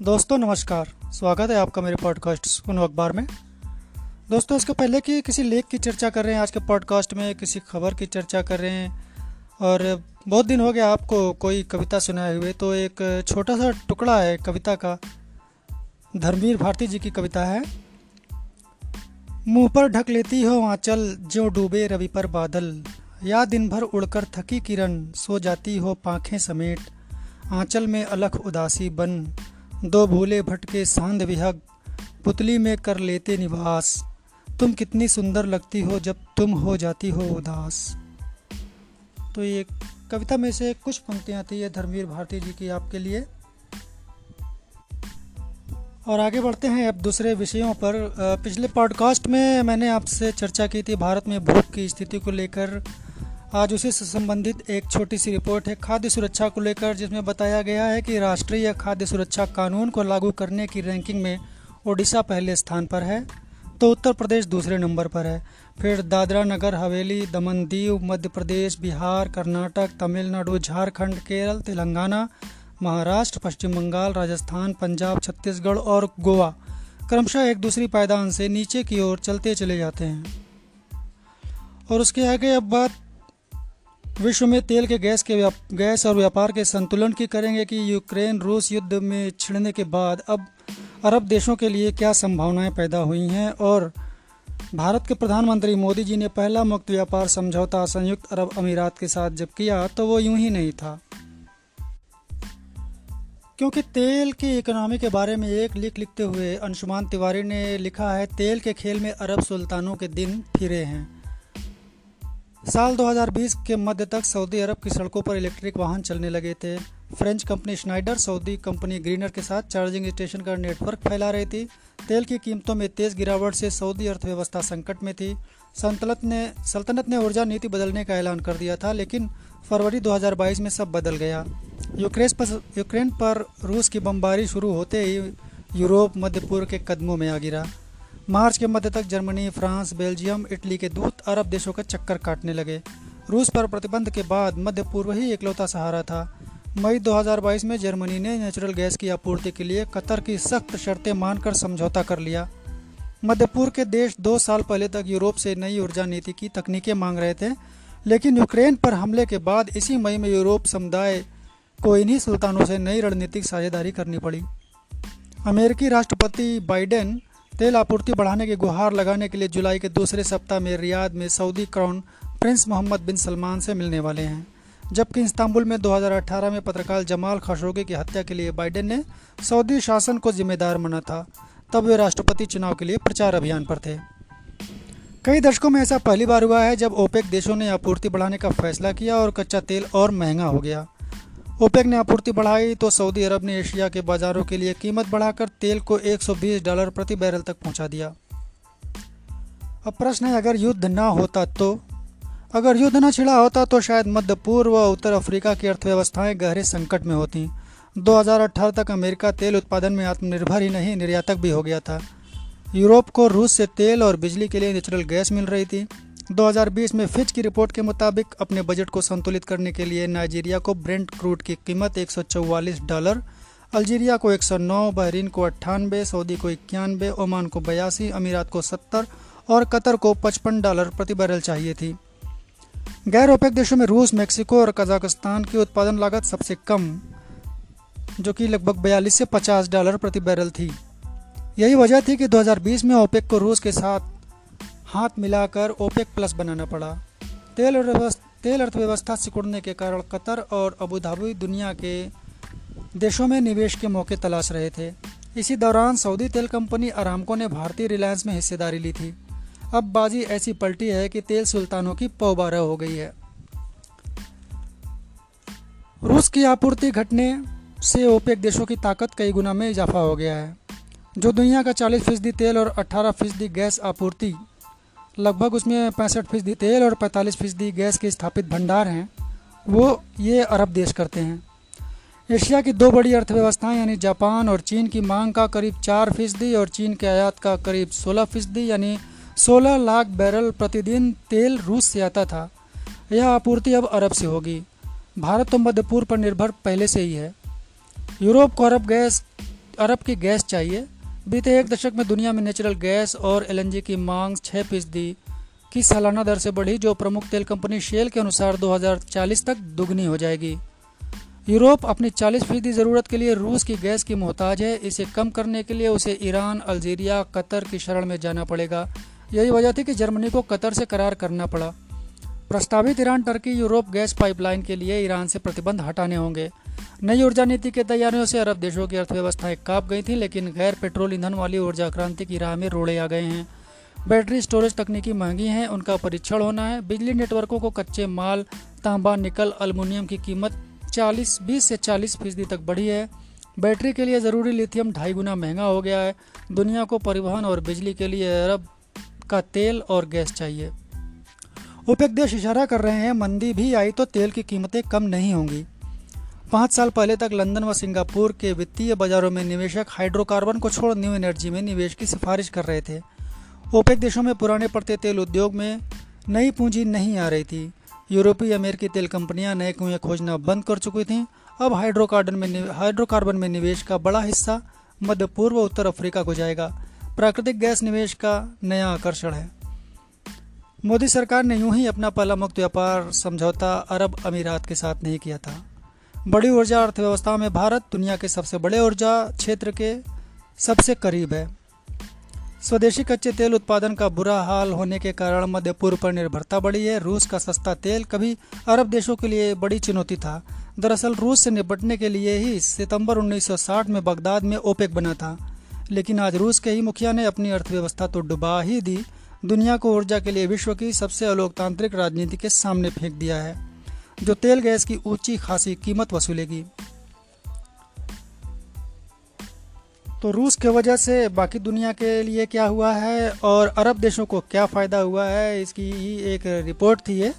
दोस्तों, नमस्कार। स्वागत है आपका मेरे पॉडकास्ट सुनो अखबार में। दोस्तों, इसके पहले कि किसी लेख की चर्चा कर रहे हैं, आज के पॉडकास्ट में किसी खबर की चर्चा कर रहे हैं, और बहुत दिन हो गया आपको कोई कविता सुनाए हुए तो एक छोटा सा टुकड़ा है कविता का। धर्मवीर भारती जी की कविता है, मुँह पर ढक लेती हो आंचल, जो डूबे रवि पर बादल। या दिन भर उड़कर थकी किरण, सो जाती हो पाखें समेट। आंचल में अलख उदासी बन दो भूले भटके सांद विहग, पुतली में कर लेते निवास। तुम कितनी सुंदर लगती हो जब तुम हो जाती हो उदास। तो ये कविता में से कुछ पंक्तियाँ थी ये धर्मवीर भारती जी की आपके लिए। और आगे बढ़ते हैं अब दूसरे विषयों पर। पिछले पॉडकास्ट में मैंने आपसे चर्चा की थी भारत में भूख की स्थिति को लेकर। आज उसी से संबंधित एक छोटी सी रिपोर्ट है। खाद्य सुरक्षा को लेकर, जिसमें बताया गया है कि राष्ट्रीय खाद्य सुरक्षा कानून को लागू करने की रैंकिंग में ओडिशा पहले स्थान पर है तो उत्तर प्रदेश दूसरे नंबर पर है। फिर दादरा नगर, हवेली दमन दीव मध्य प्रदेश, बिहार, कर्नाटक, तमिलनाडु, झारखंड, केरल, तेलंगाना, महाराष्ट्र, पश्चिम बंगाल, राजस्थान, पंजाब, छत्तीसगढ़ और गोवा क्रमशः एक दूसरी पायदान से नीचे की ओर चलते चले जाते हैं। और उसके आगे अब बात विश्व में तेल के गैस के गैस और व्यापार के संतुलन की करेंगे कि यूक्रेन रूस युद्ध में छिड़ने के बाद अब अरब देशों के लिए क्या संभावनाएँ पैदा हुई हैं और भारत के प्रधानमंत्री मोदी जी ने पहला मुक्त व्यापार समझौता संयुक्त अरब अमीरात के साथ जब किया तो वो यूँ ही नहीं था। क्योंकि तेल की इकोनॉमी के बारे में एक लिख लिखते हुए अंशुमान तिवारी ने लिखा है, तेल के खेल में अरब सुल्तानों के दिन फिरे हैं। साल 2020 के मध्य तक सऊदी अरब की सड़कों पर इलेक्ट्रिक वाहन चलने लगे थे। French company Schneider Saudi company Greener के साथ चार्जिंग स्टेशन का नेटवर्क फैला रही थी। तेल की कीमतों में तेज गिरावट से सऊदी अर्थव्यवस्था संकट में थी। सल्तनत ने सल्तनत ने ऊर्जा नीति बदलने का ऐलान कर दिया था, लेकिन फरवरी 2022 में सब बदल गया। यूक्रेन पर यूक्रेन पर रूस की बमबारी शुरू होते ही यूरोप मध्य पूर्व के कदमों में आ गिरा। मार्च के मध्य तक जर्मनी, फ्रांस, बेल्जियम, इटली के दूत अरब देशों का चक्कर काटने लगे। रूस पर प्रतिबंध के बाद मध्य पूर्व ही इकलौता सहारा था। मई 2022 में जर्मनी ने नेचुरल गैस की आपूर्ति के लिए कतर की सख्त शर्तें मानकर समझौता कर लिया। मध्य पूर्व के देश दो साल पहले तक यूरोप से नई ऊर्जा नीति की तकनीकें मांग रहे थे, लेकिन यूक्रेन पर हमले के बाद इसी मई में यूरोप समुदाय को इन्हीं सुल्तानों से नई रणनीतिक साझेदारी करनी पड़ी। अमेरिकी राष्ट्रपति बाइडेन तेल आपूर्ति बढ़ाने की गुहार लगाने के लिए जुलाई के दूसरे सप्ताह में रियाद में Saudi crown prince Mohammed bin Salman से मिलने वाले हैं। जबकि इस्तांबुल में 2018 में पत्रकार जमाल खशोगी की हत्या के लिए बाइडेन ने सऊदी शासन को जिम्मेदार माना था, तब वे राष्ट्रपति चुनाव के लिए प्रचार अभियान पर थे। कई दशकों में ऐसा पहली बार हुआ है जब ओपेक देशों ने आपूर्ति बढ़ाने का फैसला किया और कच्चा तेल और महँगा हो गया। ओपेक ने आपूर्ति बढ़ाई तो सऊदी अरब ने एशिया के बाजारों के लिए कीमत बढ़ाकर तेल को 120 डॉलर प्रति बैरल तक पहुँचा दिया। अब प्रश्न है, अगर युद्ध ना होता तो? अगर युद्ध न छिड़ा होता तो शायद मध्य पूर्व व उत्तर अफ्रीका की अर्थव्यवस्थाएँ गहरे संकट में होती। 2018 तक अमेरिका तेल उत्पादन में आत्मनिर्भर ही नहीं, निर्यातक भी हो गया था। यूरोप को रूस से तेल और बिजली के लिए नेचुरल गैस मिल रही थी। 2020 में फिच की रिपोर्ट के मुताबिक अपने बजट को संतुलित करने के लिए नाइजीरिया को ब्रेंट क्रूड की कीमत एक सौ चौवालीस डॉलर अल्जीरिया को 109, बहरीन को अट्ठानबे सऊदी को इक्यानवे ओमान को बयासी अमीरात को 70 और कतर को 55 डॉलर प्रति बैरल चाहिए थी। गैर ओपेक देशों में रूस मेक्सिको और कजाकिस्तान की उत्पादन लागत सबसे कम जो कि लगभग 42 से 50 डॉलर प्रति बैरल थी। यही वजह थी कि 2020 में ओपेक को रूस के साथ हाथ मिलाकर ओपेक प्लस बनाना पड़ा। तेल तेल अर्थव्यवस्था सिकुड़ने के कारण कतर और अबू धाबी दुनिया के देशों में निवेश के मौके तलाश रहे थे। इसी दौरान सऊदी तेल कंपनी अरामको ने भारतीय रिलायंस में हिस्सेदारी ली थी। अब बाजी ऐसी पलटी है कि तेल सुल्तानों की पौबारह हो गई है। रूस की आपूर्ति घटने से ओपेक देशों की ताकत कई गुना में इजाफा हो गया है। जो दुनिया का 40 फ़ीसदी तेल और 18 फ़ीसदी गैस आपूर्ति लगभग उसमें पैंसठ फ़ीसदी तेल और पैंतालीस फ़ीसदी गैस के स्थापित भंडार हैं। वो ये अरब देश करते हैं। एशिया की दो बड़ी अर्थव्यवस्थाएँ, यानी जापान और चीन की मांग का करीब चार फ़ीसदी और चीन के आयात का करीब सोलह फ़ीसदी, यानी सोलह लाख बैरल प्रतिदिन तेल रूस से आता था। यह आपूर्ति अब अरब से होगी। भारत तो मध्य पूर्व पर निर्भर पहले से ही है। यूरोप को अरब गैस, अरब की गैस चाहिए। बीते एक दशक में दुनिया में नेचुरल गैस और एलएनजी की मांग छः फ़ीसदी की सालाना दर से बढ़ी, जो प्रमुख तेल कंपनी शेल के अनुसार 2040 तक दुगनी हो जाएगी। यूरोप अपनी 40 फ़ीसदी ज़रूरत के लिए रूस की गैस की मोहताज है। इसे कम करने के लिए उसे ईरान, अल्जीरिया, कतर की शरण में जाना पड़ेगा। यही वजह थी कि जर्मनी को कतर से करार करना पड़ा। प्रस्तावित Iran Turkey Europe gas pipeline के लिए ईरान से प्रतिबंध हटाने होंगे। नई ऊर्जा नीति के तैयारियों से अरब देशों की अर्थव्यवस्थाएँ काप गई थी, लेकिन गैर पेट्रोल ईंधन वाली ऊर्जा क्रांति की राह में रोड़े आ गए हैं। बैटरी स्टोरेज तकनीकी महँगी हैं, उनका परीक्षण होना है। बिजली नेटवर्कों को कच्चे माल, तांबा, निकल अल्मोनियम की कीमत 40 20 से 40 फ़ीसदी तक बढ़ी है। बैटरी के लिए ज़रूरी लिथियम ढाई गुना महँगा हो गया है। दुनिया को परिवहन और बिजली के लिए अरब का तेल और गैस चाहिए। ओपेक देश इशारा कर रहे हैं, मंदी भी आई तो तेल की कीमतें कम नहीं होंगी। पाँच साल पहले तक लंदन व सिंगापुर के वित्तीय बाजारों में निवेशक हाइड्रोकार्बन को छोड़ न्यू एनर्जी में निवेश की सिफारिश कर रहे थे। ओपेक देशों में पुराने पड़ते तेल उद्योग में नई पूंजी नहीं आ रही थी। यूरोपीय अमेरिकी तेल कंपनियाँ नए कुएँ खोजना बंद कर चुकी थीं। अब हाइड्रोकार्बन में हाइड्रोकार्बन में निवेश का बड़ा हिस्सा मध्य पूर्व उत्तर अफ्रीका को जाएगा। प्राकृतिक गैस निवेश का नया आकर्षण है। मोदी सरकार ने यूँ ही अपना पहला मुक्त व्यापार समझौता अरब अमीरात के साथ नहीं किया था। बड़ी ऊर्जा अर्थव्यवस्था में भारत दुनिया के सबसे बड़े ऊर्जा क्षेत्र के सबसे करीब है। स्वदेशी कच्चे तेल उत्पादन का बुरा हाल होने के कारण मध्य पूर्व पर निर्भरता बढ़ी है। रूस का सस्ता तेल कभी अरब देशों के लिए बड़ी चुनौती था। दरअसल रूस से निपटने के लिए ही सितंबर 1960 में बगदाद में ओपेक बना था। लेकिन आज रूस के ही मुखिया ने अपनी अर्थव्यवस्था तो डुबा ही दी। दुनिया को ऊर्जा के लिए विश्व की सबसे अलोकतांत्रिक राजनीति के सामने फेंक दिया है। जो तेल गैस की ऊँची खासी कीमत वसूलेगी। तो रूस के वजह से बाकी दुनिया के लिए क्या हुआ है और अरब देशों को क्या फ़ायदा हुआ है, इसकी ही एक रिपोर्ट थी ये।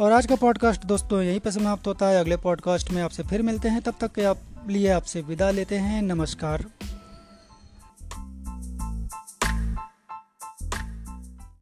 और आज का पॉडकास्ट दोस्तों यहीं पर समाप्त होता है। अगले पॉडकास्ट में आपसे फिर मिलते हैं। तब तक के आप लिए आपसे विदा लेते हैं। नमस्कार।